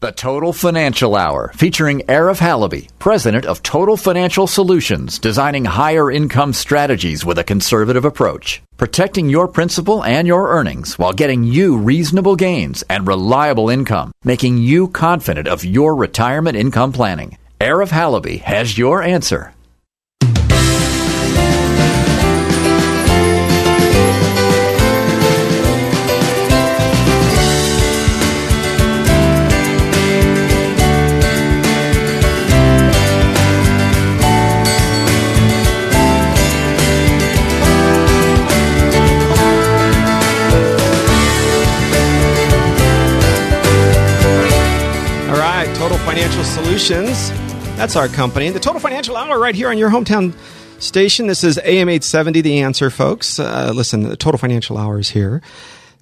The Total Financial Hour, featuring Arif Halaby, president of Total Financial Solutions, designing higher income strategies with a conservative approach, protecting your principal and your earnings while getting you reasonable gains and reliable income, making you confident of your retirement income planning. Arif Halaby has your answer. Financial Solutions. That's our company. The Total Financial Hour right here on your hometown station. This is AM 870, The Answer, folks. Uh, listen, the Total Financial Hour is here.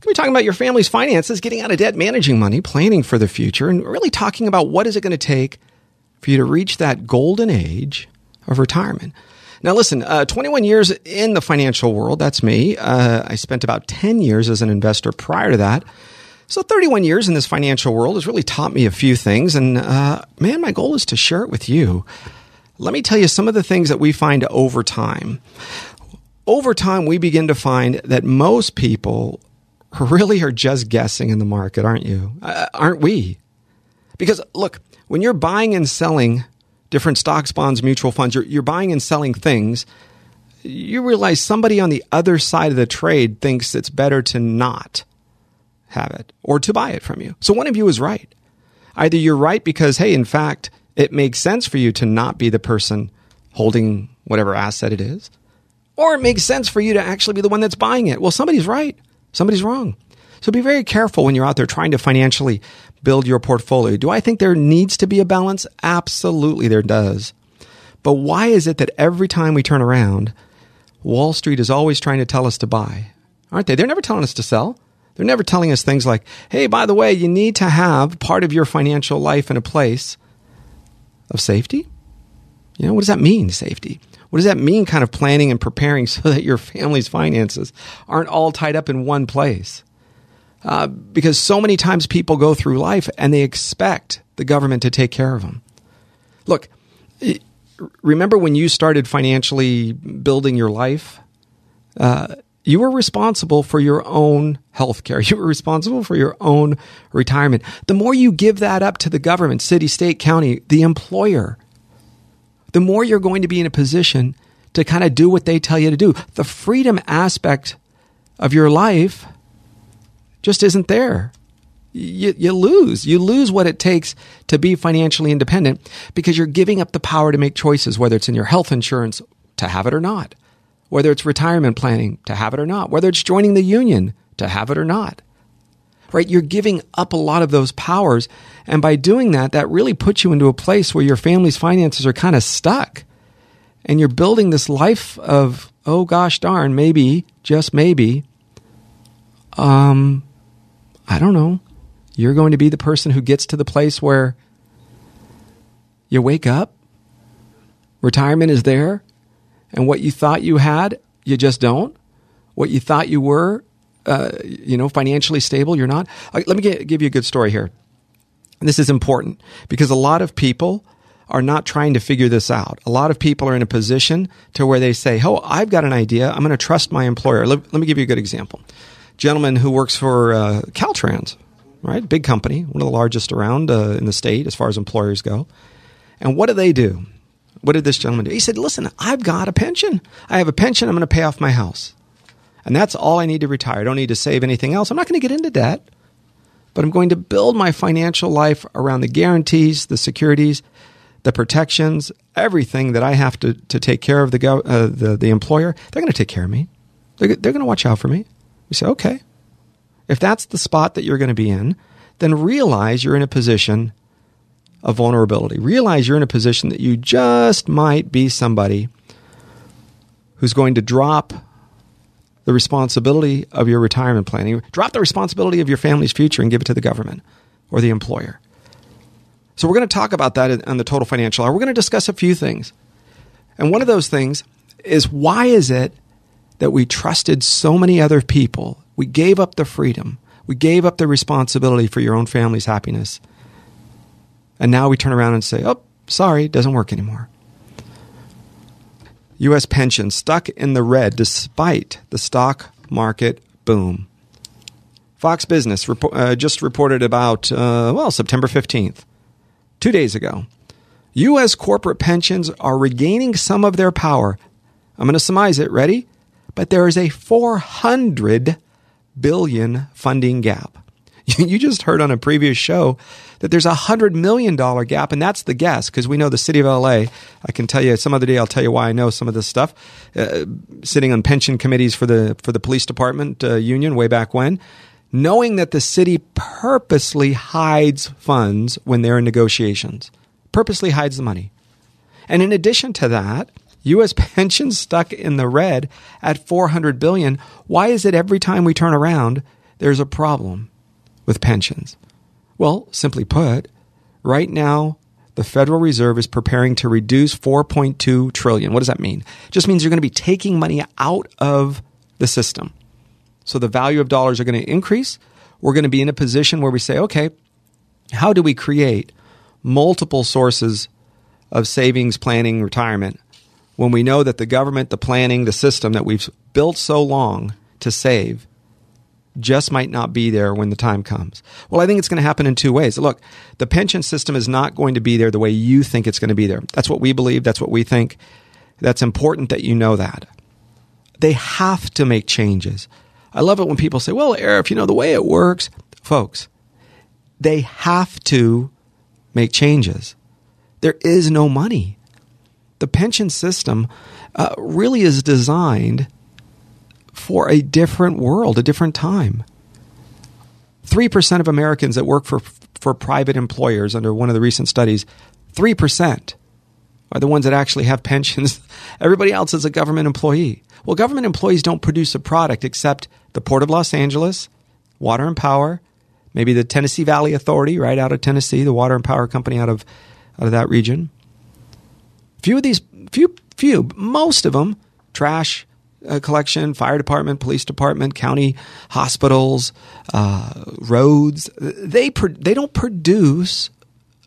We're talking about your family's finances, getting out of debt, managing money, planning for the future, and really talking about what is it going to take for you to reach that golden age of retirement. Now, listen, uh, 21 years in the financial world, that's me. Uh, I spent about 10 years as an investor prior to that. So 31 years in this financial world has really taught me a few things. And uh, man, my goal is to share it with you. Let me tell you some of the things that we find over time. Over time, we begin to find that most people really are just guessing in the market, aren't you? Uh, aren't we? Because look, when you're buying and selling different stocks, bonds, mutual funds, you're, you're buying and selling things, you realize somebody on the other side of the trade thinks it's better to not have it or to buy it from you. So one of you is right. Either you're right because, hey, in fact, it makes sense for you to not be the person holding whatever asset it is, or it makes sense for you to actually be the one that's buying it. Well, somebody's right, somebody's wrong. So be very careful when you're out there trying to financially build your portfolio. Do I think there needs to be a balance? Absolutely, there does. But why is it that every time we turn around, Wall Street is always trying to tell us to buy? Aren't they? They're never telling us to sell. They're never telling us things like, hey, by the way, you need to have part of your financial life in a place of safety. You know, what does that mean, safety? What does that mean, kind of planning and preparing so that your family's finances aren't all tied up in one place? Uh, because so many times people go through life and they expect the government to take care of them. Look, remember when you started financially building your life? Uh, you were responsible for your own health care. You were responsible for your own retirement. The more you give that up to the government, city, state, county, the employer, the more you're going to be in a position to kind of do what they tell you to do. The freedom aspect of your life just isn't there. You, you lose. You lose what it takes to be financially independent because you're giving up the power to make choices, whether it's in your health insurance to have it or not whether it's retirement planning to have it or not, whether it's joining the union to have it or not. Right? You're giving up a lot of those powers. And by doing that, that really puts you into a place where your family's finances are kind of stuck. And you're building this life of, oh gosh darn, maybe, just maybe, um, I don't know. You're going to be the person who gets to the place where you wake up, retirement is there, and what you thought you had, you just don't. What you thought you were, uh, you know, financially stable, you're not. Uh, let me get, give you a good story here. This is important because a lot of people are not trying to figure this out. A lot of people are in a position to where they say, "Oh, I've got an idea. I'm going to trust my employer." Let, let, me give you a good example. Gentleman who works for uh, Caltrans, right? Big company, one of the largest around uh, in the state as far as employers go. And what do they do? What did this gentleman do? He said, Listen, I've got a pension. I have a pension. I'm going to pay off my house. And that's all I need to retire. I don't need to save anything else. I'm not going to get into debt, but I'm going to build my financial life around the guarantees, the securities, the protections, everything that I have to, to take care of the, uh, the, the employer. They're going to take care of me. They're, they're going to watch out for me. You say, okay. If that's the spot that you're going to be in, then realize you're in a position of vulnerability. Realize you're in a position that you just might be somebody who's going to drop the responsibility of your retirement planning, drop the responsibility of your family's future and give it to the government or the employer. So, we're going to talk about that on the total financial hour. We're going to discuss a few things. And one of those things is why is it that we trusted so many other people? We gave up the freedom, we gave up the responsibility for your own family's happiness. And now we turn around and say, oh, sorry, doesn't work anymore. U.S. pensions stuck in the red despite the stock market boom. Fox Business uh, just reported about, uh, well, September 15th, two days ago. U.S. corporate pensions are regaining some of their power. I'm going to surmise it. Ready? But there is a 400 billion funding gap. You just heard on a previous show that there's a $100 million gap, and that's the guess because we know the city of LA. I can tell you some other day, I'll tell you why I know some of this stuff. Uh, sitting on pension committees for the, for the police department uh, union way back when, knowing that the city purposely hides funds when they're in negotiations, purposely hides the money. And in addition to that, U.S. pensions stuck in the red at 400 billion. Why is it every time we turn around, there's a problem with pensions? Well, simply put, right now, the Federal Reserve is preparing to reduce 4.2 trillion. What does that mean? It just means you're going to be taking money out of the system. So the value of dollars are going to increase. We're going to be in a position where we say, okay, how do we create multiple sources of savings, planning, retirement when we know that the government, the planning, the system that we've built so long to save just might not be there when the time comes. Well, I think it's going to happen in two ways. Look, the pension system is not going to be there the way you think it's going to be there. That's what we believe. That's what we think. That's important that you know that. They have to make changes. I love it when people say, well, Arif, you know, the way it works, folks, they have to make changes. There is no money. The pension system uh, really is designed for a different world, a different time. 3% of Americans that work for, for private employers under one of the recent studies, 3% are the ones that actually have pensions. Everybody else is a government employee. Well, government employees don't produce a product except the Port of Los Angeles, Water and Power, maybe the Tennessee Valley Authority, right out of Tennessee, the water and power company out of out of that region. Few of these, few, few, most of them, trash, uh, collection, fire department, police department, county hospitals, uh, roads. They pro- they don't produce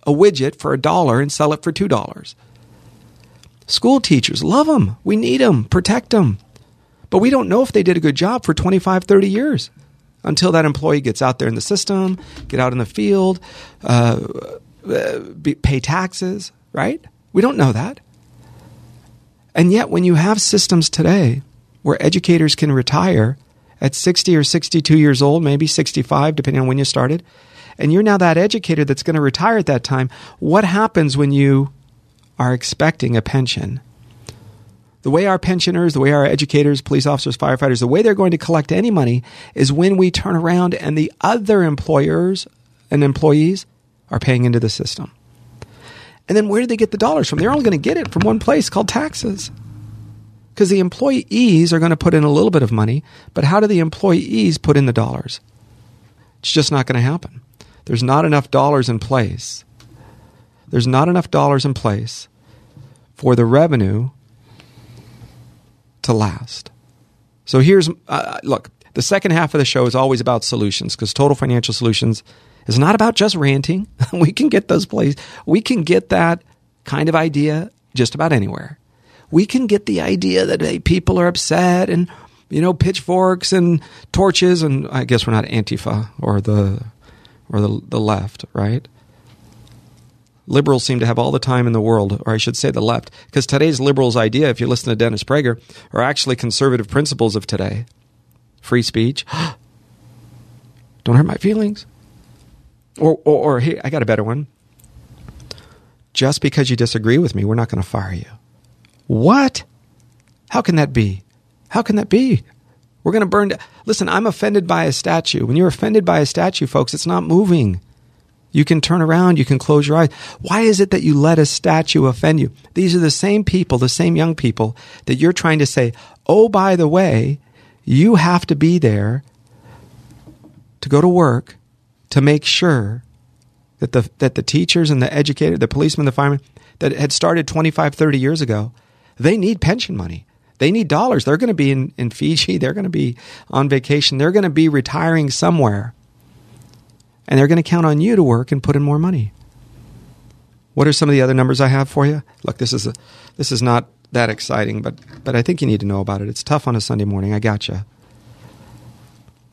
a widget for a dollar and sell it for two dollars. School teachers love them. We need them. Protect them. But we don't know if they did a good job for 25, 30 years until that employee gets out there in the system, get out in the field, uh, uh be, pay taxes, right? We don't know that. And yet, when you have systems today where educators can retire at 60 or 62 years old, maybe 65, depending on when you started, and you're now that educator that's going to retire at that time, what happens when you are expecting a pension? The way our pensioners, the way our educators, police officers, firefighters, the way they're going to collect any money is when we turn around and the other employers and employees are paying into the system. And then where do they get the dollars from? They're only going to get it from one place called taxes because the employees are going to put in a little bit of money, but how do the employees put in the dollars? It's just not going to happen. There's not enough dollars in place. There's not enough dollars in place for the revenue to last. So here's uh, look, the second half of the show is always about solutions because Total Financial Solutions is not about just ranting. we can get those plays. We can get that kind of idea just about anywhere we can get the idea that hey, people are upset and you know pitchforks and torches and I guess we're not Antifa or the or the the left, right? Liberals seem to have all the time in the world, or I should say the left, because today's liberals' idea, if you listen to Dennis Prager, are actually conservative principles of today. Free speech. Don't hurt my feelings. Or, or, or hey, I got a better one. Just because you disagree with me, we're not going to fire you. What? How can that be? How can that be? We're going to burn. Listen, I'm offended by a statue. When you're offended by a statue, folks, it's not moving. You can turn around, you can close your eyes. Why is it that you let a statue offend you? These are the same people, the same young people that you're trying to say, oh, by the way, you have to be there to go to work to make sure that the, that the teachers and the educator, the policemen, the firemen that had started 25, 30 years ago, they need pension money. They need dollars. They're going to be in, in Fiji. They're going to be on vacation. They're going to be retiring somewhere and they're going to count on you to work and put in more money. What are some of the other numbers I have for you? Look, this is a, this is not that exciting, but but I think you need to know about it. It's tough on a Sunday morning. I gotcha.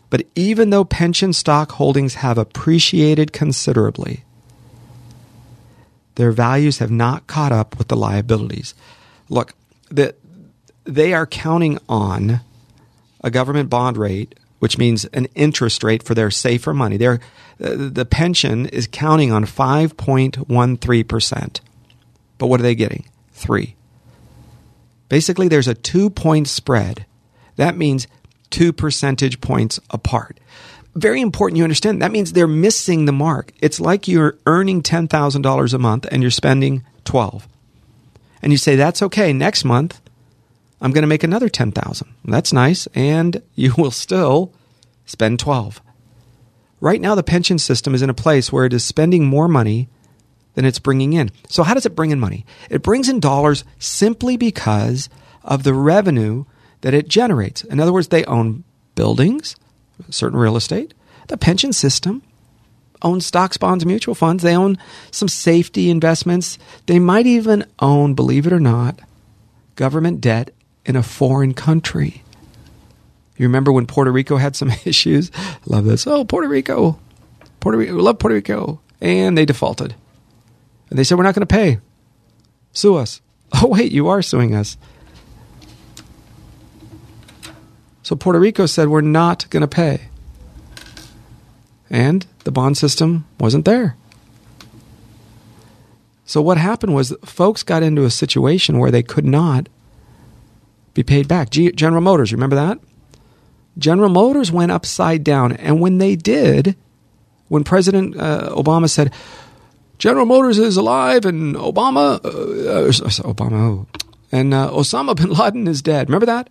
But even though pension stock holdings have appreciated considerably, their values have not caught up with the liabilities. Look, the, they are counting on a government bond rate which means an interest rate for their safer money. Their, uh, the pension is counting on 5.13%. But what are they getting? Three. Basically, there's a two point spread. That means two percentage points apart. Very important you understand. That means they're missing the mark. It's like you're earning $10,000 a month and you're spending 12. And you say, that's okay. Next month, I'm going to make another 10,000. That's nice. And you will still spend 12. Right now, the pension system is in a place where it is spending more money than it's bringing in. So, how does it bring in money? It brings in dollars simply because of the revenue that it generates. In other words, they own buildings, certain real estate. The pension system owns stocks, bonds, mutual funds. They own some safety investments. They might even own, believe it or not, government debt in a foreign country. You remember when Puerto Rico had some issues? Love this. Oh, Puerto Rico. Puerto Rico. Love Puerto Rico. And they defaulted. And they said, we're not going to pay. Sue us. Oh, wait, you are suing us. So Puerto Rico said, we're not going to pay. And the bond system wasn't there. So what happened was folks got into a situation where they could not be paid back. General Motors, remember that? General Motors went upside down. And when they did, when President uh, Obama said, General Motors is alive and Obama, uh, uh, Obama, and uh, Osama bin Laden is dead. Remember that?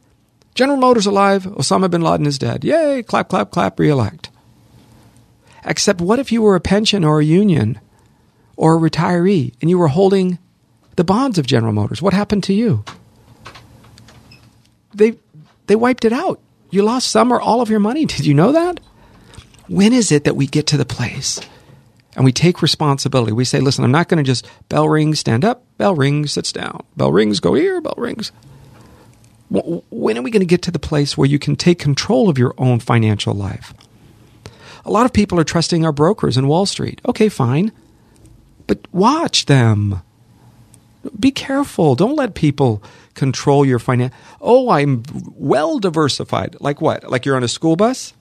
General Motors alive, Osama bin Laden is dead. Yay, clap, clap, clap, reelect. Except what if you were a pension or a union or a retiree and you were holding the bonds of General Motors? What happened to you? They, they wiped it out. You lost some or all of your money. Did you know that? When is it that we get to the place and we take responsibility? We say, listen, I'm not going to just bell rings, stand up, bell rings, sits down, bell rings, go here, bell rings. When are we going to get to the place where you can take control of your own financial life? A lot of people are trusting our brokers in Wall Street. Okay, fine. But watch them. Be careful. Don't let people control your finance. Oh, I'm well diversified. Like what? Like you're on a school bus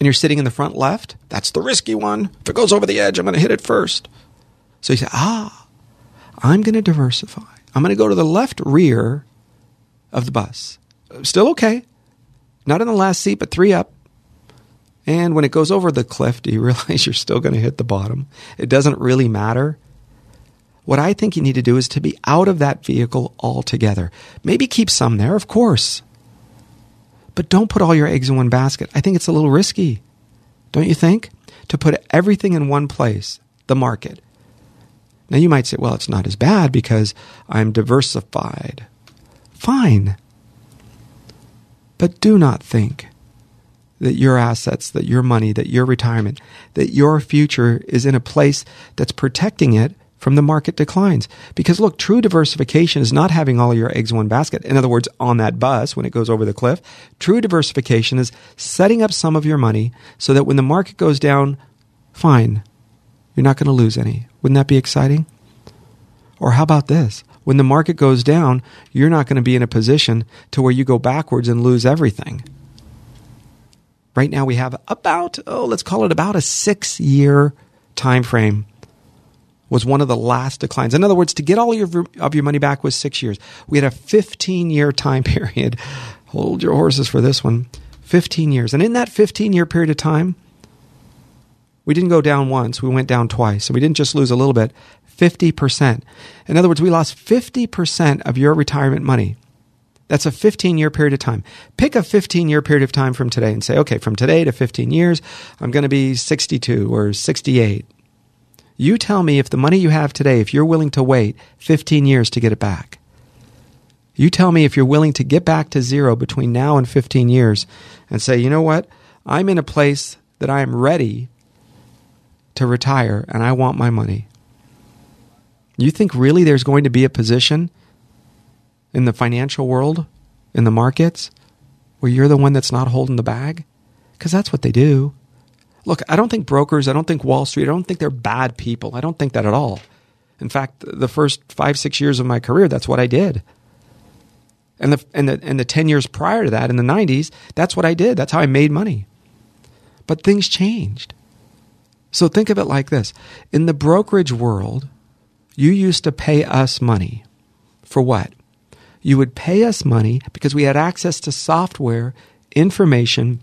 and you're sitting in the front left? That's the risky one. If it goes over the edge, I'm going to hit it first. So you say, ah, I'm going to diversify. I'm going to go to the left rear of the bus. Still okay. Not in the last seat, but three up. And when it goes over the cliff, do you realize you're still going to hit the bottom? It doesn't really matter. What I think you need to do is to be out of that vehicle altogether. Maybe keep some there, of course. But don't put all your eggs in one basket. I think it's a little risky. Don't you think? To put everything in one place, the market. Now you might say, well, it's not as bad because I'm diversified. Fine. But do not think that your assets, that your money, that your retirement, that your future is in a place that's protecting it from the market declines. Because look, true diversification is not having all your eggs in one basket. In other words, on that bus when it goes over the cliff, true diversification is setting up some of your money so that when the market goes down, fine, you're not going to lose any. Wouldn't that be exciting? Or how about this? When the market goes down, you're not going to be in a position to where you go backwards and lose everything. Right now we have about, oh, let's call it about a six year time frame was one of the last declines. In other words, to get all your, of your money back was six years. We had a 15 year time period. Hold your horses for this one. 15 years. And in that 15 year period of time, We didn't go down once, we went down twice. And we didn't just lose a little bit, 50%. In other words, we lost 50% of your retirement money. That's a 15 year period of time. Pick a 15 year period of time from today and say, okay, from today to 15 years, I'm going to be 62 or 68. You tell me if the money you have today, if you're willing to wait 15 years to get it back. You tell me if you're willing to get back to zero between now and 15 years and say, you know what? I'm in a place that I am ready to retire and I want my money. You think really there's going to be a position in the financial world, in the markets, where you're the one that's not holding the bag? Because that's what they do. Look, I don't think brokers, I don't think Wall Street, I don't think they're bad people. I don't think that at all. In fact, the first five, six years of my career, that's what I did. And the, and, the, and the 10 years prior to that, in the 90s, that's what I did. That's how I made money. But things changed. So think of it like this In the brokerage world, you used to pay us money. For what? You would pay us money because we had access to software, information,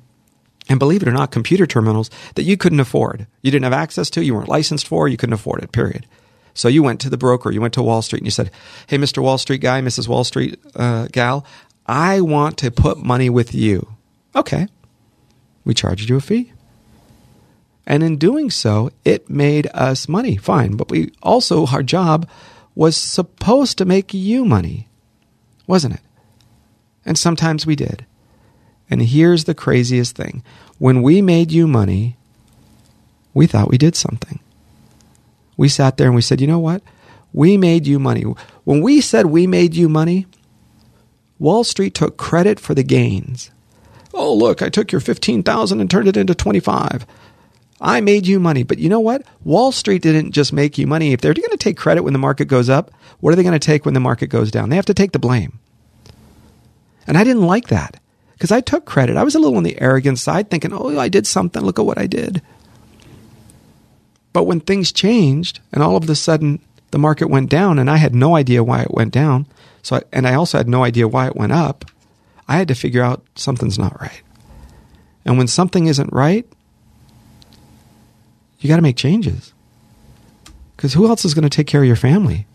and believe it or not, computer terminals that you couldn't afford. You didn't have access to, you weren't licensed for, you couldn't afford it, period. So you went to the broker, you went to Wall Street, and you said, Hey, Mr. Wall Street guy, Mrs. Wall Street uh, gal, I want to put money with you. Okay. We charged you a fee. And in doing so, it made us money. Fine. But we also, our job was supposed to make you money, wasn't it? And sometimes we did. And here's the craziest thing when we made you money, we thought we did something. We sat there and we said, you know what? We made you money. When we said we made you money, Wall Street took credit for the gains. Oh, look, I took your 15,000 and turned it into 25. I made you money. But you know what? Wall Street didn't just make you money. If they're going to take credit when the market goes up, what are they going to take when the market goes down? They have to take the blame. And I didn't like that because I took credit. I was a little on the arrogant side thinking, oh, I did something. Look at what I did. But when things changed and all of a sudden the market went down and I had no idea why it went down, so I, and I also had no idea why it went up, I had to figure out something's not right. And when something isn't right, you got to make changes. Because who else is going to take care of your family?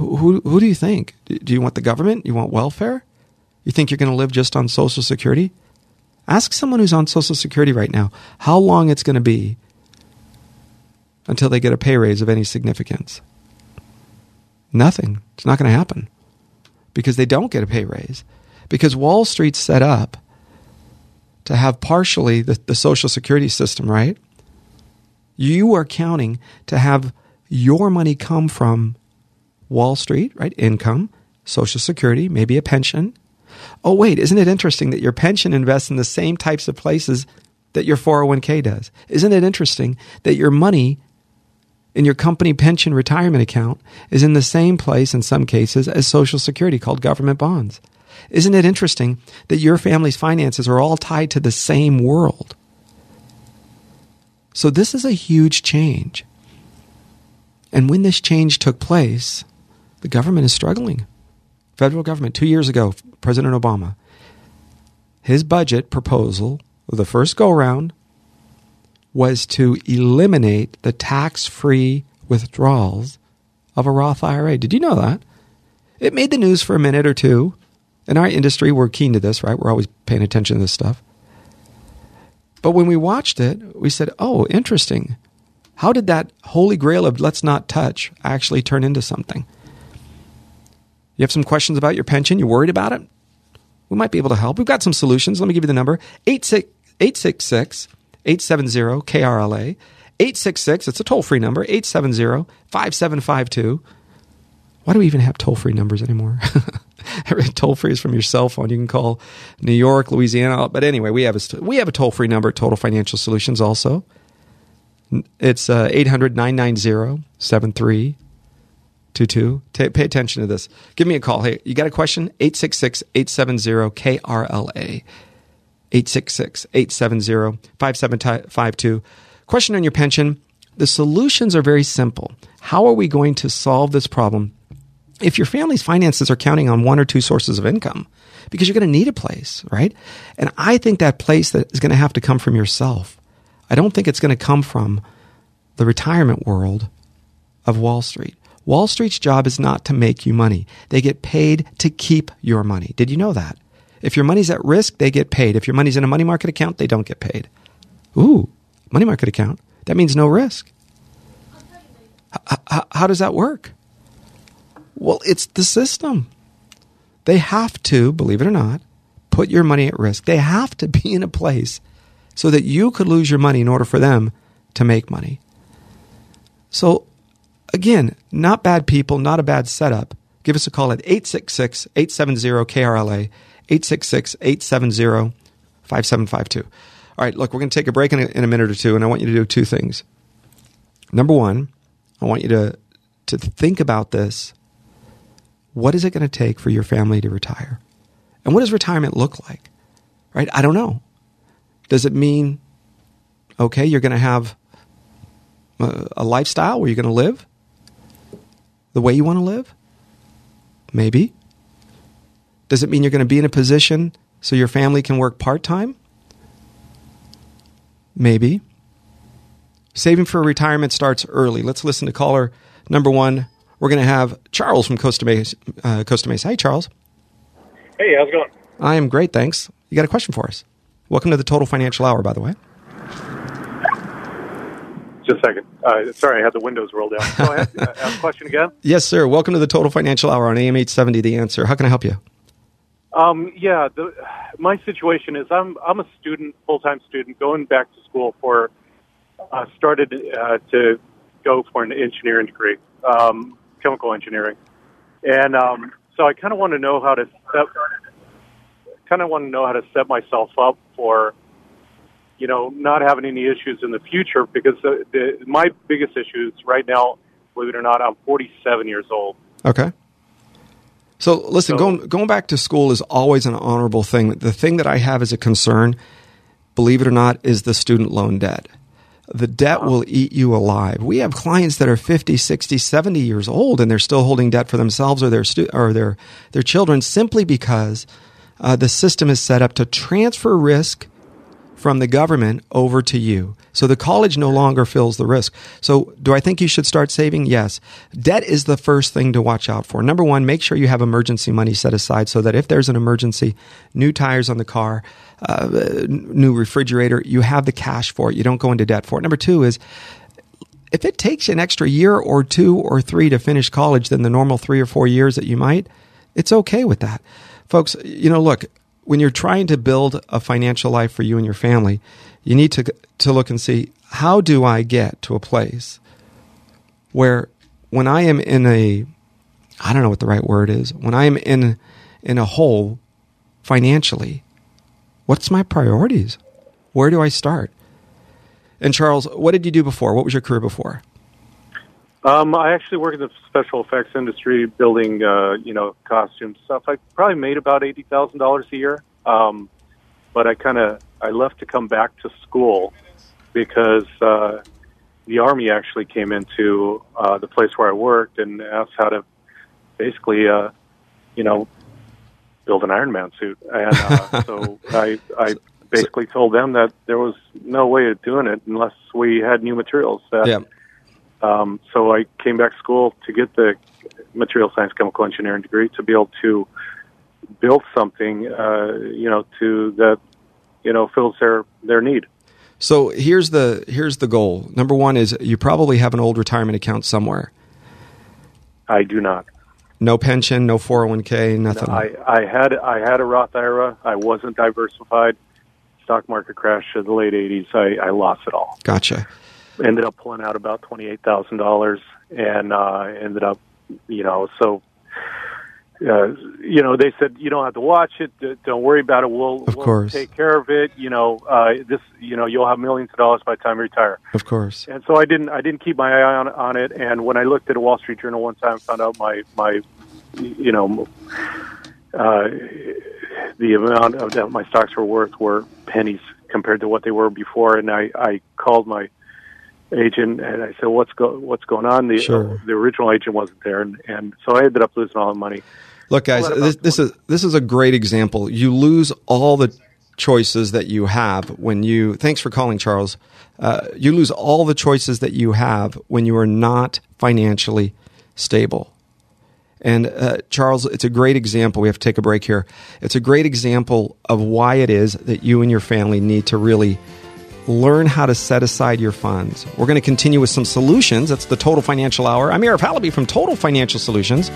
Who, who, do you think? Do you want the government? You want welfare? You think you're going to live just on Social Security? Ask someone who's on Social Security right now how long it's going to be until they get a pay raise of any significance. Nothing. It's not going to happen because they don't get a pay raise. Because Wall Street's set up to have partially the, the Social Security system, right? You are counting to have your money come from Wall Street, right? Income, Social Security, maybe a pension. Oh, wait, isn't it interesting that your pension invests in the same types of places that your 401k does? Isn't it interesting that your money in your company pension retirement account is in the same place in some cases as Social Security called government bonds? Isn't it interesting that your family's finances are all tied to the same world? So this is a huge change. And when this change took place, the government is struggling. Federal government, two years ago, President Obama, his budget proposal, the first go round, was to eliminate the tax free withdrawals of a Roth IRA. Did you know that? It made the news for a minute or two. In our industry, we're keen to this, right? We're always paying attention to this stuff. But when we watched it, we said, oh, interesting. How did that holy grail of let's not touch actually turn into something? You have some questions about your pension? You're worried about it? We might be able to help. We've got some solutions. Let me give you the number 866 870 KRLA. 866, it's a toll free number, 870 5752. Why do we even have toll free numbers anymore? toll free is from your cell phone. You can call New York, Louisiana. But anyway, we have a, we have a toll free number at Total Financial Solutions also. It's uh, 800 990 7322. Pay attention to this. Give me a call. Hey, you got a question? 866 870 KRLA. 866 870 5752. Question on your pension. The solutions are very simple. How are we going to solve this problem if your family's finances are counting on one or two sources of income, because you're going to need a place, right? And I think that place that is going to have to come from yourself. I don't think it's going to come from the retirement world of Wall Street. Wall Street's job is not to make you money. They get paid to keep your money. Did you know that? If your money's at risk, they get paid. If your money's in a money market account, they don't get paid. Ooh, money market account. That means no risk. H- h- how does that work? Well, it's the system. They have to, believe it or not, put your money at risk. They have to be in a place so that you could lose your money in order for them to make money. So, again, not bad people, not a bad setup. Give us a call at 866 870 KRLA, 866 870 5752. All right, look, we're going to take a break in a, in a minute or two, and I want you to do two things. Number one, I want you to, to think about this. What is it going to take for your family to retire? And what does retirement look like? Right? I don't know. Does it mean, okay, you're going to have a, a lifestyle where you're going to live the way you want to live? Maybe. Does it mean you're going to be in a position so your family can work part time? Maybe. Saving for retirement starts early. Let's listen to caller number one. We're going to have Charles from Costa Mesa. Uh, Costa Mesa. Hey, Charles. Hey, how's it going? I am great, thanks. You got a question for us? Welcome to the Total Financial Hour, by the way. Just a second. Uh, sorry, I had the windows rolled down. Go ahead. Uh, ask a question again. Yes, sir. Welcome to the Total Financial Hour on AM 870 The Answer. How can I help you? Um, yeah, the, my situation is I'm I'm a student, full time student, going back to school for uh, started uh, to go for an engineering degree, um, chemical engineering, and um, so I kind of want to know how to set, kind of want to know how to set myself up for, you know, not having any issues in the future because the, the, my biggest issues right now, believe it or not, I'm 47 years old. Okay. So listen, So- going going back to school is always an honorable thing. The thing that I have as a concern, believe it or not, is the student loan debt. The debt will eat you alive. We have clients that are 50, 60, 70 years old and they're still holding debt for themselves or their stu- or their their children simply because uh, the system is set up to transfer risk from the government over to you. So the college no longer fills the risk. So do I think you should start saving? Yes. Debt is the first thing to watch out for. Number one, make sure you have emergency money set aside so that if there's an emergency, new tires on the car, uh, new refrigerator, you have the cash for it. You don't go into debt for it. Number two is if it takes an extra year or two or three to finish college than the normal three or four years that you might, it's okay with that. Folks, you know, look, when you're trying to build a financial life for you and your family, you need to, to look and see how do I get to a place where when I am in a, I don't know what the right word is, when I am in, in a hole financially, what's my priorities? Where do I start? And Charles, what did you do before? What was your career before? Um, I actually work in the special effects industry, building, uh, you know, costume stuff. I probably made about eighty thousand dollars a year. Um, but I kind of I left to come back to school because uh, the army actually came into uh, the place where I worked and asked how to basically, uh, you know, build an Iron Man suit. And uh, so I I basically told them that there was no way of doing it unless we had new materials. That, Yeah. Um, so I came back to school to get the material science chemical engineering degree to be able to build something, uh, you know, to that, you know, fills their their need. So here's the here's the goal. Number one is you probably have an old retirement account somewhere. I do not. No pension, no 401k, nothing. I, I had I had a Roth IRA. I wasn't diversified. Stock market crash in the late '80s. I, I lost it all. gotcha. Ended up pulling out about twenty eight thousand dollars, and uh, ended up, you know, so. Uh, you know, they said you don't have to watch it. Don't worry about it. We'll, Of we'll course. take care of it. You know, uh, this. You know, you'll have millions of dollars by the time you retire. Of course. And so I didn't I didn't keep my eye on on it. And when I looked at a Wall Street Journal one time, found out my my you know uh, the amount of that my stocks were worth were pennies compared to what they were before. And I I called my agent and I said what's go what's going on. The Sure. the original agent wasn't there, and, and so I ended up losing all the money. Look, guys, this, this is this is a great example. You lose all the choices that you have when you. Thanks for calling, Charles. Uh, you lose all the choices that you have when you are not financially stable. And uh, Charles, it's a great example. We have to take a break here. It's a great example of why it is that you and your family need to really learn how to set aside your funds. We're going to continue with some solutions. That's the Total Financial Hour. I'm Arif Halaby from Total Financial Solutions.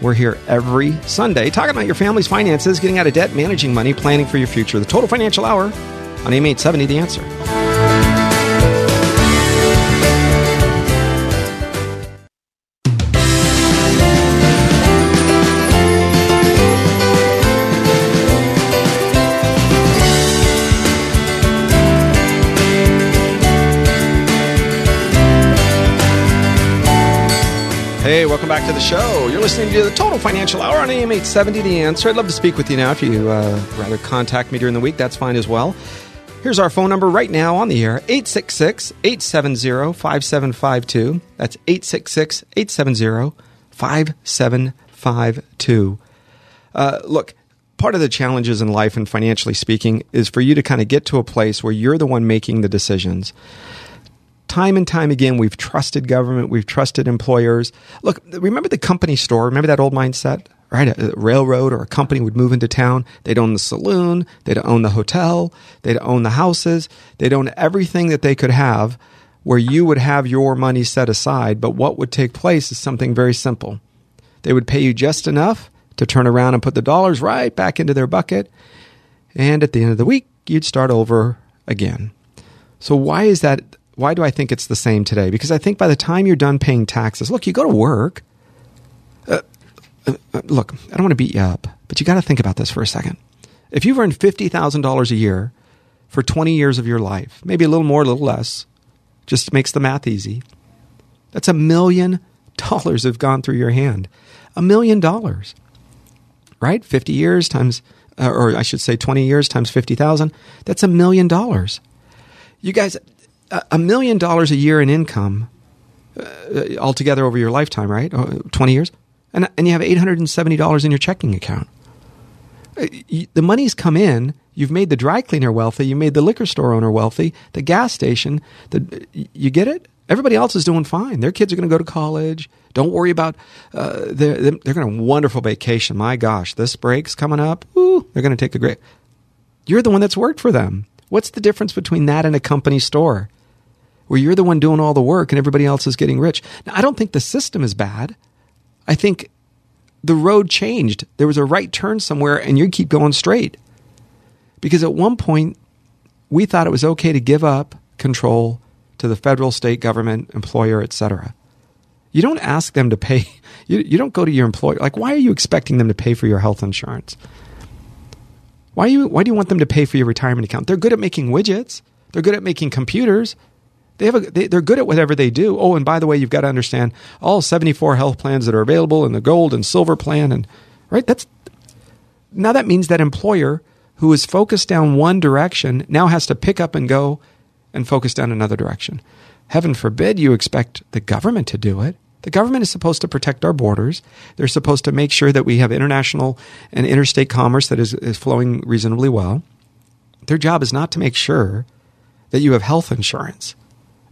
We're here every Sunday talking about your family's finances, getting out of debt, managing money, planning for your future. The Total Financial Hour on AM 870, The Answer. Welcome back to the show. You're listening to the Total Financial Hour on AM 870 The Answer. I'd love to speak with you now. If you uh, rather contact me during the week, that's fine as well. Here's our phone number right now on the air 866 870 5752. That's 866 870 5752. Uh, look, part of the challenges in life and financially speaking is for you to kind of get to a place where you're the one making the decisions time and time again, we've trusted government, we've trusted employers. Look, remember the company store? Remember that old mindset? Right? A, railroad or a company would move into town. They'd own the saloon, they'd own the hotel, they'd own the houses, they'd own everything that they could have where you would have your money set aside. But what would take place is something very simple. They would pay you just enough to turn around and put the dollars right back into their bucket. And at the end of the week, you'd start over again. So, why is that why do I think it's the same today? Because I think by the time you're done paying taxes, look, you go to work. Uh, uh, uh look, I don't want to beat you up, but you got to think about this for a second. If you've earned $50,000 a year for 20 years of your life, maybe a little more, a little less, just makes the math easy. That's a million dollars have gone through your hand. A million dollars, right? 50 years times, uh, or I should say 20 years times 50,000. That's a million dollars. You guys, a million dollars a year in income uh, altogether over your lifetime, right? Uh, 20 years. And, and you have $870 in your checking account. Uh, the money's come in. You've made the dry cleaner wealthy. You made the liquor store owner wealthy. The gas station. The, you get it? Everybody else is doing fine. Their kids are going to go to college. Don't worry about. Uh, they're they're going to a wonderful vacation. My gosh, this break's coming up. Ooh, they're going to take a great. You're the one that's worked for them. What's the difference between that and a company store? Where you're the one doing all the work and everybody else is getting rich. Now, I don't think the system is bad. I think the road changed. There was a right turn somewhere and you keep going straight. Because at one point, we thought it was okay to give up control to the federal, state government, employer, etc. You don't ask them to pay. You, you don't go to your employer. Like, why are you expecting them to pay for your health insurance? Why, you, why do you want them to pay for your retirement account? They're good at making widgets. They're good at making computers. They have a, they, they're good at whatever they do. Oh, and by the way, you've got to understand all 74 health plans that are available in the gold and silver plan. And right, that's now that means that employer who is focused down one direction now has to pick up and go and focus down another direction. Heaven forbid you expect the government to do it. The government is supposed to protect our borders. They're supposed to make sure that we have international and interstate commerce that is, is flowing reasonably well. Their job is not to make sure that you have health insurance.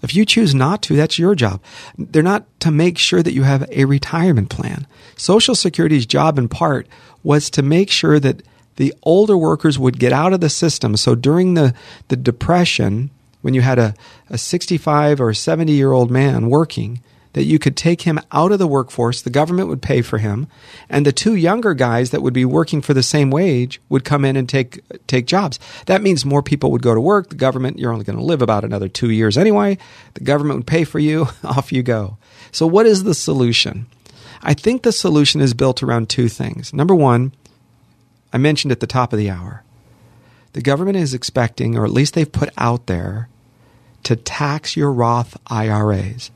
If you choose not to, that's your job. They're not to make sure that you have a retirement plan. Social Security's job, in part, was to make sure that the older workers would get out of the system. So during the, the Depression, when you had a, a 65 or 70 year old man working, that you could take him out of the workforce, the government would pay for him, and the two younger guys that would be working for the same wage would come in and take take jobs. That means more people would go to work. The government, you're only going to live about another 2 years anyway. The government would pay for you, off you go. So what is the solution? I think the solution is built around two things. Number 1, I mentioned at the top of the hour. The government is expecting or at least they've put out there to tax your Roth IRAs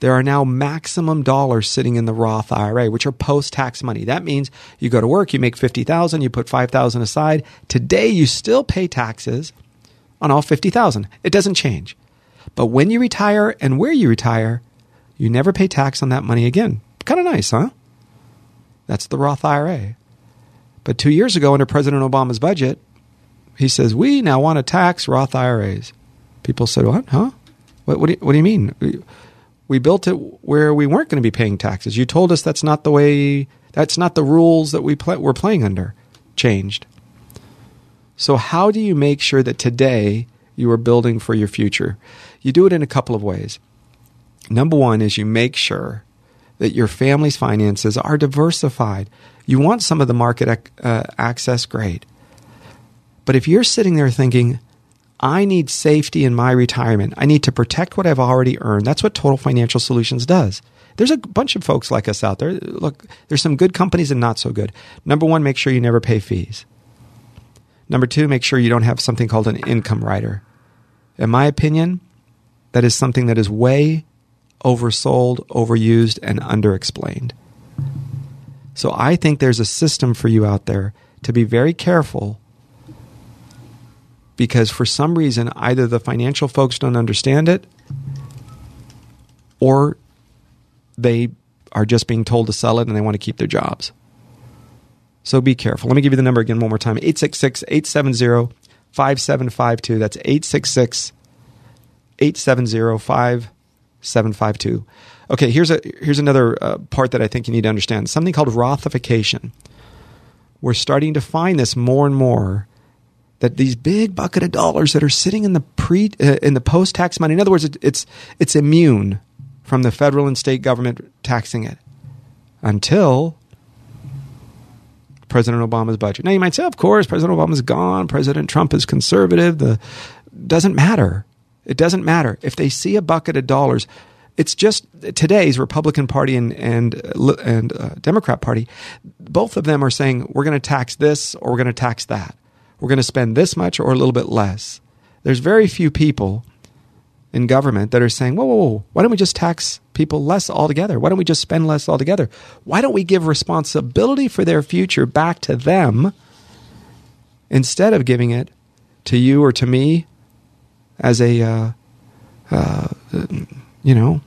there are now maximum dollars sitting in the Roth IRA, which are post-tax money. That means you go to work, you make 50,000, you put 5,000 aside. Today you still pay taxes on all 50,000. It doesn't change. But when you retire and where you retire, you never pay tax on that money again. Kind of nice, huh? That's the Roth IRA. But 2 years ago under President Obama's budget, he says, We now want to tax Roth IRAs. People said, What? Huh? What, what, do, you, what do you mean? We, built it where we weren't going to be paying taxes. You told us that's not the way, that's not the rules that we play, we're playing under. Changed. So, how do you make sure that today you are building for your future? You do it in a couple of ways. Number one is you make sure that your family's finances are diversified. You want some of the market uh, access, great. But if you're sitting there thinking, I need safety in my retirement, I need to protect what I've already earned, that's what Total Financial Solutions does. There's a bunch of folks like us out there. Look, there's some good companies and not so good. Number one, make sure you never pay fees. Number two, make sure you don't have something called an income rider. In my opinion, that is something that is way oversold, overused, and underexplained. So I think there's a system for you out there to be very careful because for some reason either the financial folks don't understand it or they are just being told to sell it and they want to keep their jobs. So be careful. Let me give you the number again one more time 866 870 5752. That's 866 870 5752. Okay, here's, a, here's another uh, part that I think you need to understand something called Rothification. We're starting to find this more and more that these big bucket of dollars that are sitting in the pre uh, in the post tax money. In other words, it, it's it's immune from the federal and state government taxing it until President Obama's budget. Now you might say, of course, President Obama's gone. President Trump is conservative. The doesn't matter. It doesn't matter if they see a bucket of dollars. It's just today's Republican Party and and and uh, Democrat Party. Both of them are saying we're going to tax this or we're going to tax that we're going to spend this much or a little bit less. There's very few people in government that are saying, whoa, whoa, whoa, why don't we just tax people less altogether? Why don't we just spend less altogether? Why don't we give responsibility for their future back to them instead of giving it to you or to me as a, uh, uh, you know,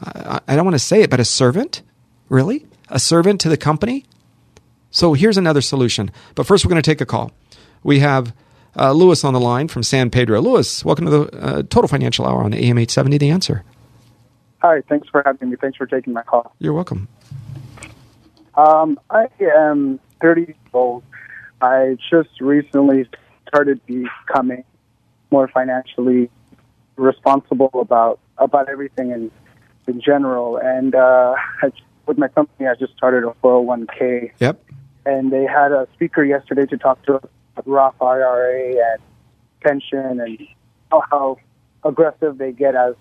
I, I don't want to say it, but a servant? Really? A servant to the company? So here's another solution. But first, we're going to take a call we have uh, Lewis on the line from San Pedro. Lewis, welcome to the uh, Total Financial Hour on AM 870 The Answer. Hi, thanks for having me. Thanks for taking my call. You're welcome. Um, I am 30 years old. I just recently started becoming more financially responsible about about everything in in general. And uh, I, with my company, I just started a 401k. Yep. And they had a speaker yesterday to talk to us Roth IRA and pension and how, how aggressive they get as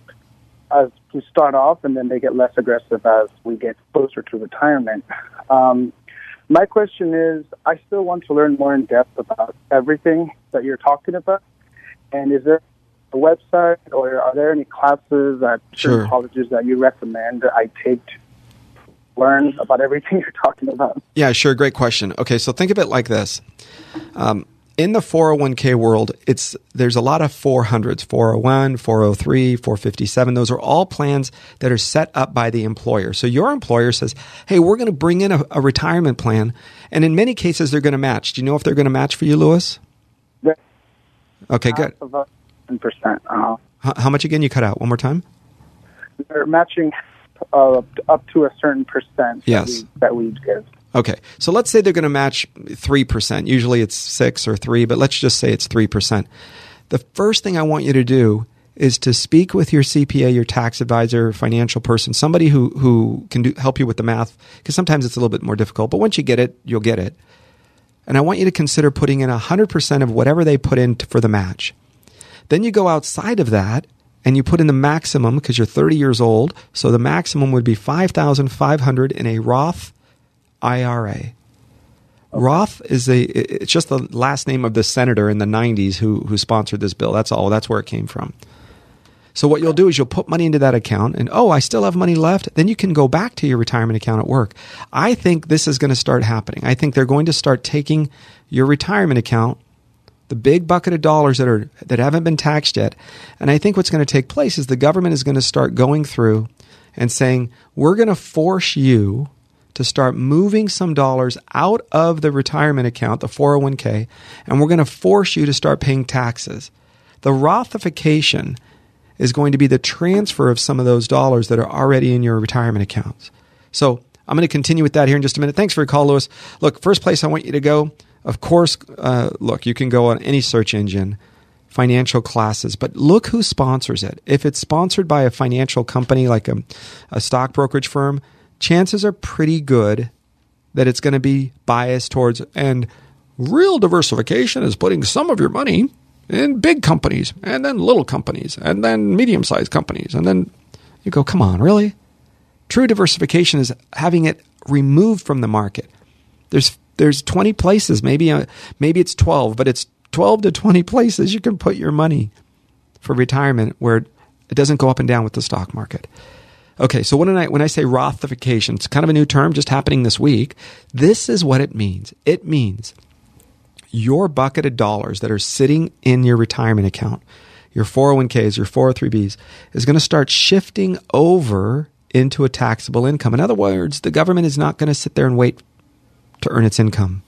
as we start off, and then they get less aggressive as we get closer to retirement. Um, my question is, I still want to learn more in depth about everything that you're talking about. And is there a website, or are there any classes at sure. colleges that you recommend that I take to learn about everything you're talking about? Yeah, sure. Great question. Okay, so think of it like this. Um, in the 401k world, it's there's a lot of 400s, 401, 403, 457. Those are all plans that are set up by the employer. So your employer says, "Hey, we're going to bring in a, a, retirement plan," and in many cases, they're going to match. Do you know if they're going to match for you, Lewis? Yeah. Okay, good. Ten percent. Uh-huh. How, how much again? You cut out. One more time. They're matching uh, up to a certain percent yes. that, we, that we give. Okay, so let's say they're going to match 3%. Usually it's 6 or 3, but let's just say it's 3%. The first thing I want you to do is to speak with your CPA, your tax advisor, financial person, somebody who, who can do, help you with the math, because sometimes it's a little bit more difficult, but once you get it, you'll get it. And I want you to consider putting in 100% of whatever they put in for the match. Then you go outside of that and you put in the maximum because you're 30 years old. So the maximum would be 5,500 in a Roth IRA. Roth is a it's just the last name of the senator in the 90s who who sponsored this bill. That's all. That's where it came from. So what you'll do is you'll put money into that account and oh, I still have money left, then you can go back to your retirement account at work. I think this is going to start happening. I think they're going to start taking your retirement account the big bucket of dollars that are that haven't been taxed yet. And I think what's going to take place is the government is going to start going through and saying, "We're going to force you to start moving some dollars out of the retirement account, the 401k, and we're going to force you to start paying taxes. The Rothification is going to be the transfer of some of those dollars that are already in your retirement accounts. So I'm going to continue with that here in just a minute. Thanks for your call, Lewis. Look, first place I want you to go, of course, uh, look, you can go on any search engine, financial classes, but look who sponsors it. If it's sponsored by a financial company like a, a stock brokerage firm, chances are pretty good that it's going to be biased towards, and real diversification is putting some of your money in big companies and then little companies and then medium sized companies. And then you go, come on, really? True diversification is having it removed from the market. There's there's 20 places, maybe uh, maybe it's 12, but it's 12 to 20 places you can put your money for retirement where it doesn't go up and down with the stock market. Okay, so when I when I say Rothification, it's kind of a new term just happening this week. This is what it means. It means your bucket of dollars that are sitting in your retirement account, your 401ks, your 403bs, is going to start shifting over into a taxable income. In other words, the government is not going to sit there and wait to earn its income.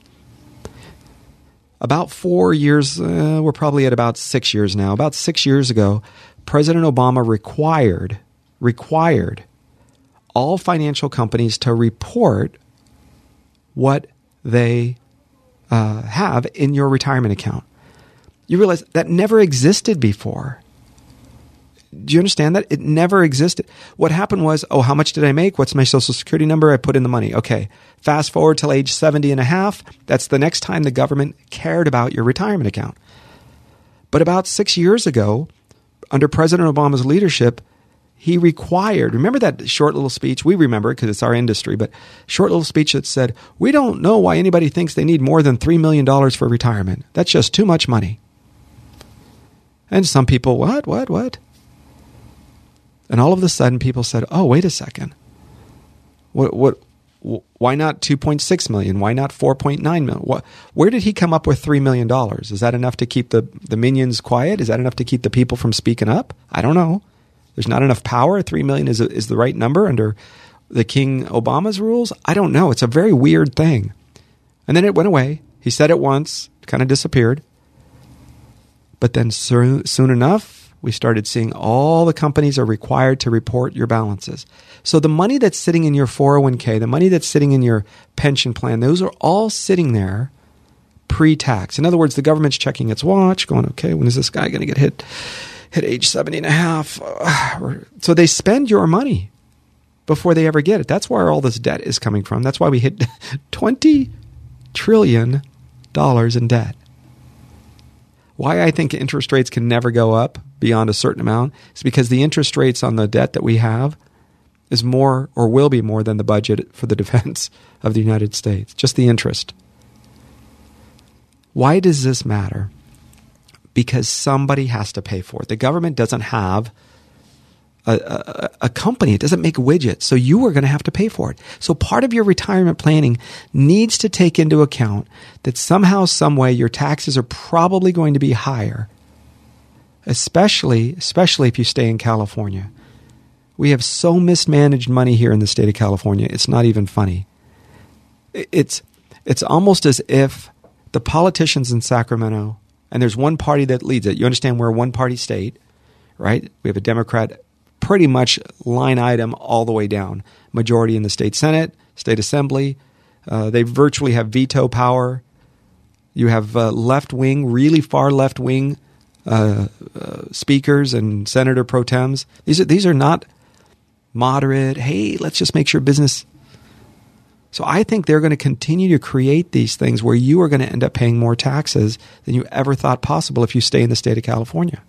About four years, uh, we're probably at about six years now. About six years ago, President Obama required required all financial companies to report what they uh, have in your retirement account. You realize that never existed before. Do you understand that? It never existed. What happened was, oh, how much did I make? What's my social security number? I put in the money. Okay. Fast forward till age 70 and a half. That's the next time the government cared about your retirement account. But about six years ago, under President Obama's leadership, he required, remember that short little speech? We remember it because it's our industry, but short little speech that said, We don't know why anybody thinks they need more than $3 million for retirement. That's just too much money. And some people, what, what, what? And all of a sudden, people said, Oh, wait a second. What, what, why not 2.6 million? Why not 4.9 million? What, where did he come up with $3 million? Is that enough to keep the, the minions quiet? Is that enough to keep the people from speaking up? I don't know. There's not enough power. Three million is a, is the right number under the King Obama's rules. I don't know. It's a very weird thing. And then it went away. He said it once, kind of disappeared. But then soon, soon enough, we started seeing all the companies are required to report your balances. So the money that's sitting in your 401k, the money that's sitting in your pension plan, those are all sitting there pre-tax. In other words, the government's checking its watch, going, okay, when is this guy going to get hit? Hit age 70 and a half. Uh, so they spend your money before they ever get it. That's where all this debt is coming from. That's why we hit 20 trillion dollars in debt. Why I think interest rates can never go up beyond a certain amount is because the interest rates on the debt that we have is more or will be more than the budget for the defense of the United States. Just the interest. Why does this matter? Because somebody has to pay for it. The government doesn't have a, a, a, company. It doesn't make widgets. So you are going to have to pay for it. So part of your retirement planning needs to take into account that somehow, some way, your taxes are probably going to be higher, especially, especially if you stay in California. We have so mismanaged money here in the state of California. It's not even funny. It's, it's almost as if the politicians in Sacramento and there's one party that leads it. You understand we're a one party state, right? We have a Democrat pretty much line item all the way down. Majority in the state Senate, state assembly. Uh, they virtually have veto power. You have uh, left wing, really far left wing uh, uh, speakers and senator pro tems. These are these are not moderate. Hey, let's just make sure business so I think they're going to continue to create these things where you are going to end up paying more taxes than you ever thought possible if you stay in the state of California.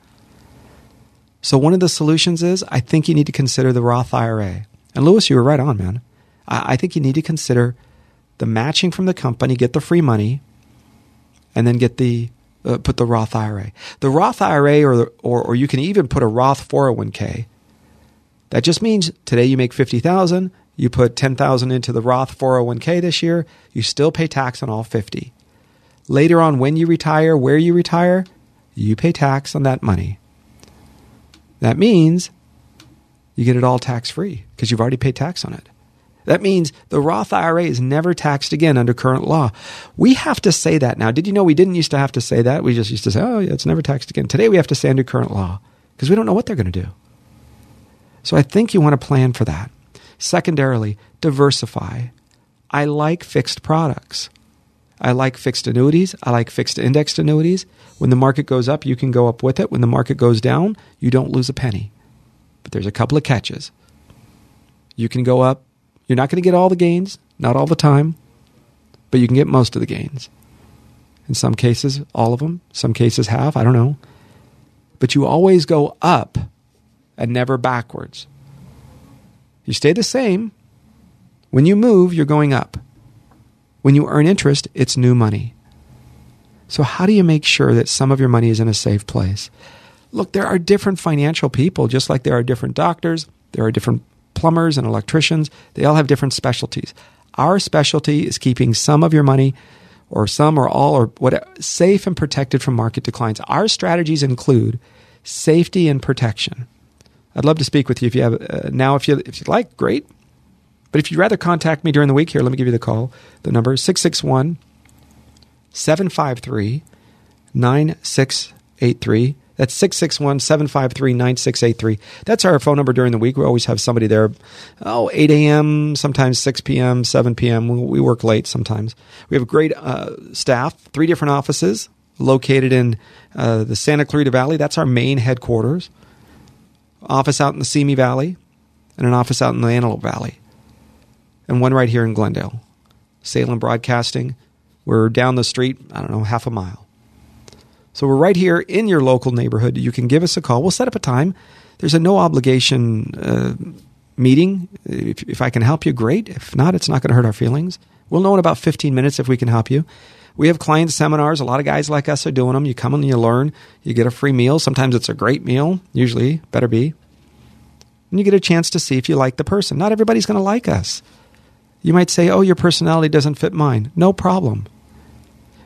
So one of the solutions is I think you need to consider the Roth IRA. And Lewis, you were right on, man. I, think you need to consider the matching from the company, get the free money, and then get the uh, put the Roth IRA. The Roth IRA, or, or or you can even put a Roth 401k. That just means today you make fifty thousand, you put 10,000 into the Roth 401k this year, you still pay tax on all 50. Later on when you retire, where you retire, you pay tax on that money. That means you get it all tax free because you've already paid tax on it. That means the Roth IRA is never taxed again under current law. We have to say that now. Did you know we didn't used to have to say that? We just used to say, oh, yeah, it's never taxed again. Today we have to say under current law because we don't know what they're going to do. So I think you want to plan for that. Secondarily, diversify. I like fixed products. I like fixed annuities. I like fixed indexed annuities. When the market goes up, you can go up with it. When the market goes down, you don't lose a penny. But there's a couple of catches. You can go up you're not going to get all the gains, not all the time, but you can get most of the gains. In some cases, all of them. Some cases, half. I don't know. But you always go up and never backwards. You stay the same. When you move, you're going up. When you earn interest, it's new money. So, how do you make sure that some of your money is in a safe place? Look, there are different financial people, just like there are different doctors, there are different plumbers and electricians, they all have different specialties. Our specialty is keeping some of your money or some or all or what safe and protected from market declines. Our strategies include safety and protection. I'd love to speak with you if you have uh, now if you if you'd like, great. But if you'd rather contact me during the week here, let me give you the call. The number is 661 753 9683. That's 661 753 9683. That's our phone number during the week. We always have somebody there. Oh, 8 a.m., sometimes 6 p.m., 7 p.m. We work late sometimes. We have a great uh, staff, three different offices located in uh, the Santa Clarita Valley. That's our main headquarters. Office out in the Simi Valley, and an office out in the Antelope Valley, and one right here in Glendale. Salem Broadcasting. We're down the street, I don't know, half a mile. So we're right here in your local neighborhood. You can give us a call. We'll set up a time. There's a no obligation uh, meeting. If, if I can help you, great. If not, it's not going to hurt our feelings. We'll know in about 15 minutes if we can help you. We have client seminars. A lot of guys like us are doing them. You come and you learn. You get a free meal. Sometimes it's a great meal, usually, better be. And you get a chance to see if you like the person. Not everybody's going to like us. You might say, oh, your personality doesn't fit mine. No problem.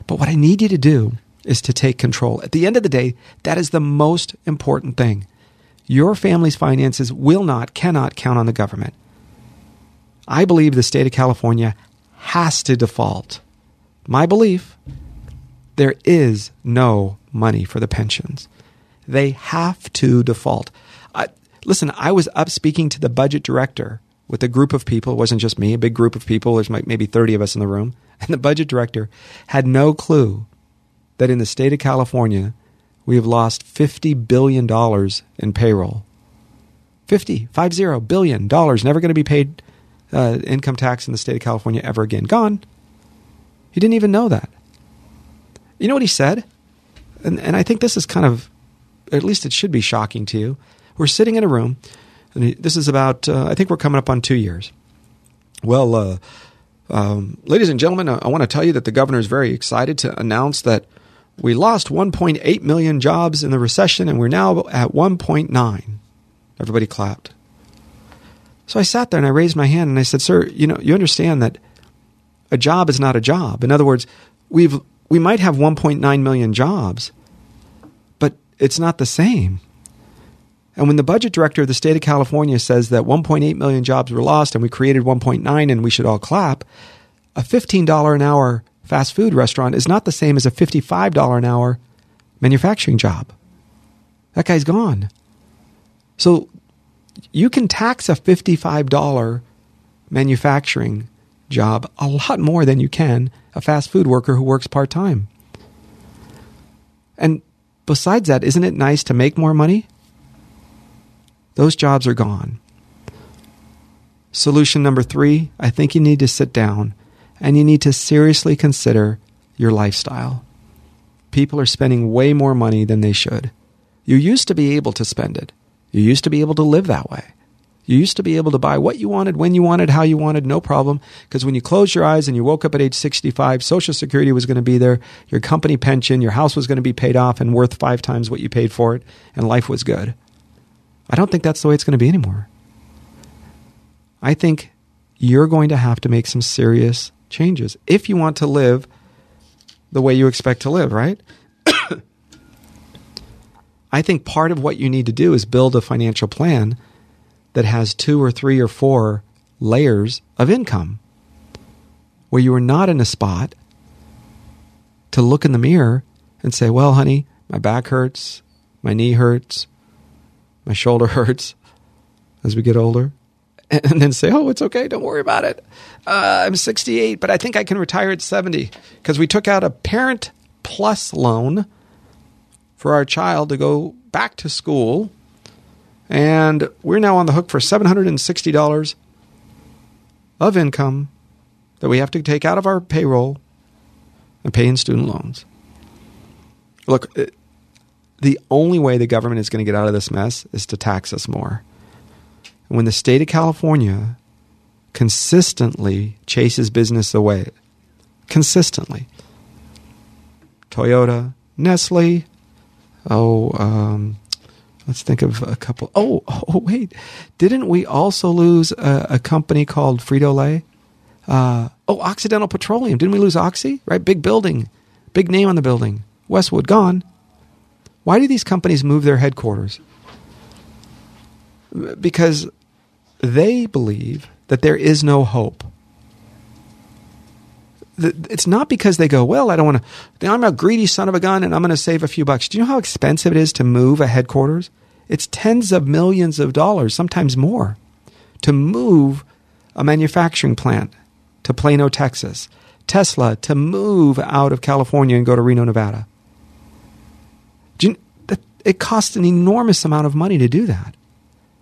But what I need you to do is to take control. At the end of the day, that is the most important thing. Your family's finances will not, cannot count on the government. I believe the state of California has to default. My belief there is no money for the pensions. They have to default. I, listen, I was up speaking to the budget director with a group of people. It wasn't just me, a big group of people. There's maybe 30 of us in the room. And the budget director had no clue that in the state of California, we have lost $50 billion in payroll. 50, 50 billion dollars never going to be paid uh, income tax in the state of California ever again. Gone. He didn't even know that. You know what he said? And, and I think this is kind of, at least it should be shocking to you. We're sitting in a room, and this is about, uh, I think we're coming up on two years. Well, uh, um, ladies and gentlemen, I, I want to tell you that the governor is very excited to announce that we lost 1.8 million jobs in the recession and we're now at 1.9. Everybody clapped. So I sat there and I raised my hand and I said, "Sir, you know, you understand that a job is not a job. In other words, we've we might have 1.9 million jobs, but it's not the same." And when the budget director of the state of California says that 1.8 million jobs were lost and we created 1.9 and we should all clap, a $15 an hour fast food restaurant is not the same as a $55 an hour manufacturing job. That guy's gone. So you can tax a $55 manufacturing job a lot more than you can a fast food worker who works part time. And besides that, isn't it nice to make more money? Those jobs are gone. Solution number three I think you need to sit down and you need to seriously consider your lifestyle. People are spending way more money than they should. You used to be able to spend it. You used to be able to live that way. You used to be able to buy what you wanted, when you wanted, how you wanted, no problem. Because when you closed your eyes and you woke up at age 65, Social Security was going to be there, your company pension, your house was going to be paid off and worth five times what you paid for it, and life was good. I don't think that's the way it's going to be anymore. I think you're going to have to make some serious changes if you want to live the way you expect to live, right? I think part of what you need to do is build a financial plan that has two or three or four layers of income where you are not in a spot to look in the mirror and say, well, honey, my back hurts, my knee hurts, my shoulder hurts as we get older. And then say, oh, it's okay, don't worry about it. Uh, I'm 68, but I think I can retire at 70 because we took out a parent plus loan for our child to go back to school. And we're now on the hook for $760 of income that we have to take out of our payroll and pay in student loans. Look, the only way the government is going to get out of this mess is to tax us more. When the state of California consistently chases business away, consistently, Toyota, Nestle, oh, um, let's think of a couple. Oh, oh, wait, didn't we also lose a, a company called Frito Lay? Uh, oh, Occidental Petroleum. Didn't we lose Oxy? Right, big building, big name on the building. Westwood gone. Why do these companies move their headquarters? Because they believe that there is no hope. It's not because they go, well, I don't want to, I'm a greedy son of a gun and I'm going to save a few bucks. Do you know how expensive it is to move a headquarters? It's tens of millions of dollars, sometimes more, to move a manufacturing plant to Plano, Texas. Tesla to move out of California and go to Reno, Nevada. You, it costs an enormous amount of money to do that.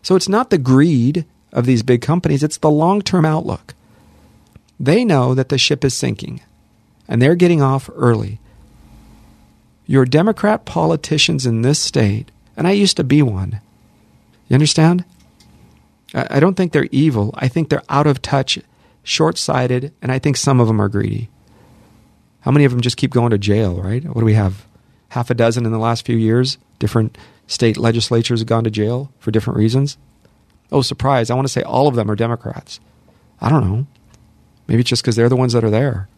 So it's not the greed of these big companies, it's the long term outlook. They know that the ship is sinking and they're getting off early. Your Democrat politicians in this state, and I used to be one, you understand? I don't think they're evil. I think they're out of touch, short sighted, and I think some of them are greedy. How many of them just keep going to jail, right? What do we have? Half a dozen in the last few years? Different state legislatures have gone to jail for different reasons. Oh, surprise. I want to say all of them are Democrats. I don't know. Maybe just because they're the ones that are there.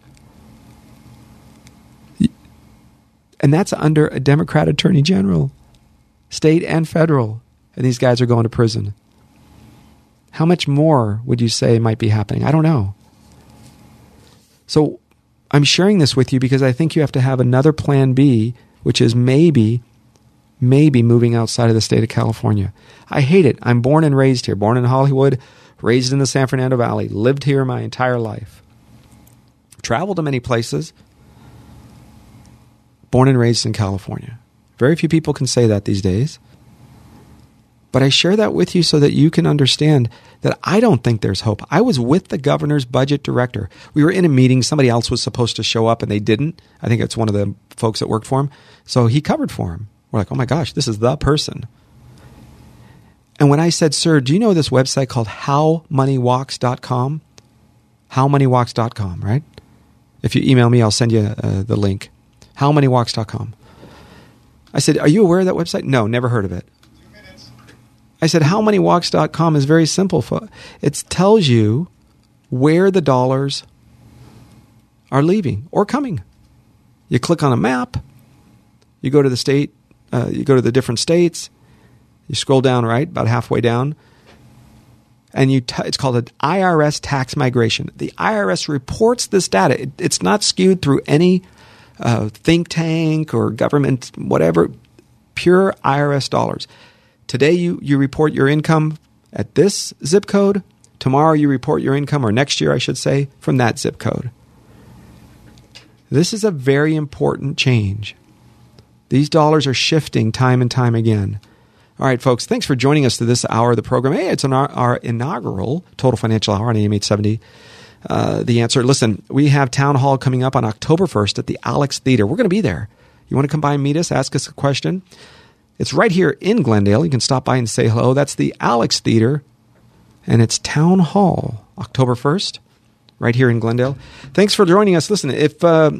And that's under a Democrat attorney general, state and federal. And these guys are going to prison. How much more would you say might be happening? I don't know. So I'm sharing this with you because I think you have to have another plan B, which is maybe maybe moving outside of the state of California. I hate it. I'm born and raised here, born in Hollywood, raised in the San Fernando Valley, lived here my entire life. Traveled to many places, born and raised in California. Very few people can say that these days. But I share that with you so that you can understand that I don't think there's hope. I was with the governor's budget director. We were in a meeting. Somebody else was supposed to show up and they didn't. I think it's one of the folks that worked for him. So he covered for him. We're like, oh my gosh, this is the person. And when I said, sir, do you know this website called howmoneywalks.com? Howmoneywalks.com, right? If you email me, I'll send you uh, the link. Howmoneywalks.com. I said, are you aware of that website? No, never heard of it. I said, howmoneywalks.com is very simple. It tells you where the dollars are leaving or coming. You click on a map, you go to the state uh, you go to the different states. You scroll down right about halfway down, and you t- it's called an IRS tax migration. The IRS reports this data. It, it's not skewed through any uh, think tank or government, whatever. Pure IRS dollars. Today you you report your income at this zip code. Tomorrow you report your income, or next year I should say, from that zip code. This is a very important change. These dollars are shifting time and time again. All right, folks, thanks for joining us to this hour of the program. Hey, it's our, our inaugural Total Financial Hour on AM 870. Uh, the answer listen, we have Town Hall coming up on October 1st at the Alex Theater. We're going to be there. You want to come by and meet us, ask us a question? It's right here in Glendale. You can stop by and say hello. That's the Alex Theater, and it's Town Hall, October 1st, right here in Glendale. Thanks for joining us. Listen, if. Uh,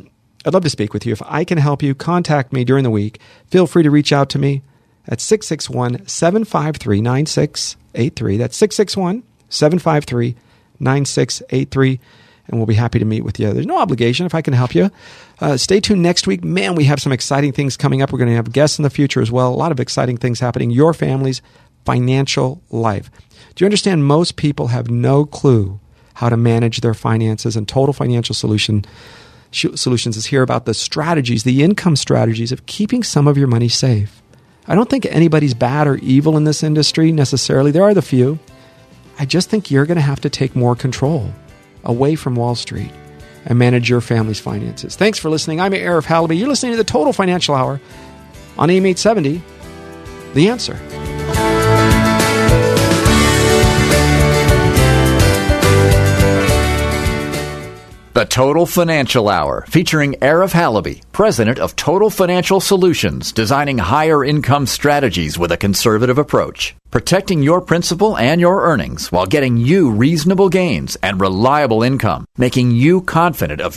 I'd love to speak with you. If I can help you, contact me during the week. Feel free to reach out to me at 661 753 9683. That's 661 753 9683. And we'll be happy to meet with you. There's no obligation if I can help you. Uh, stay tuned next week. Man, we have some exciting things coming up. We're going to have guests in the future as well. A lot of exciting things happening. Your family's financial life. Do you understand? Most people have no clue how to manage their finances, and Total Financial Solution Solutions is here about the strategies, the income strategies of keeping some of your money safe. I don't think anybody's bad or evil in this industry necessarily. There are the few. I just think you're going to have to take more control away from Wall Street and manage your family's finances. Thanks for listening. I'm Arif Halaby. You're listening to the Total Financial Hour on AM 870. The answer. The Total Financial Hour, featuring Arif Halaby, president of Total Financial Solutions, designing higher income strategies with a conservative approach, protecting your principal and your earnings while getting you reasonable gains and reliable income, making you confident of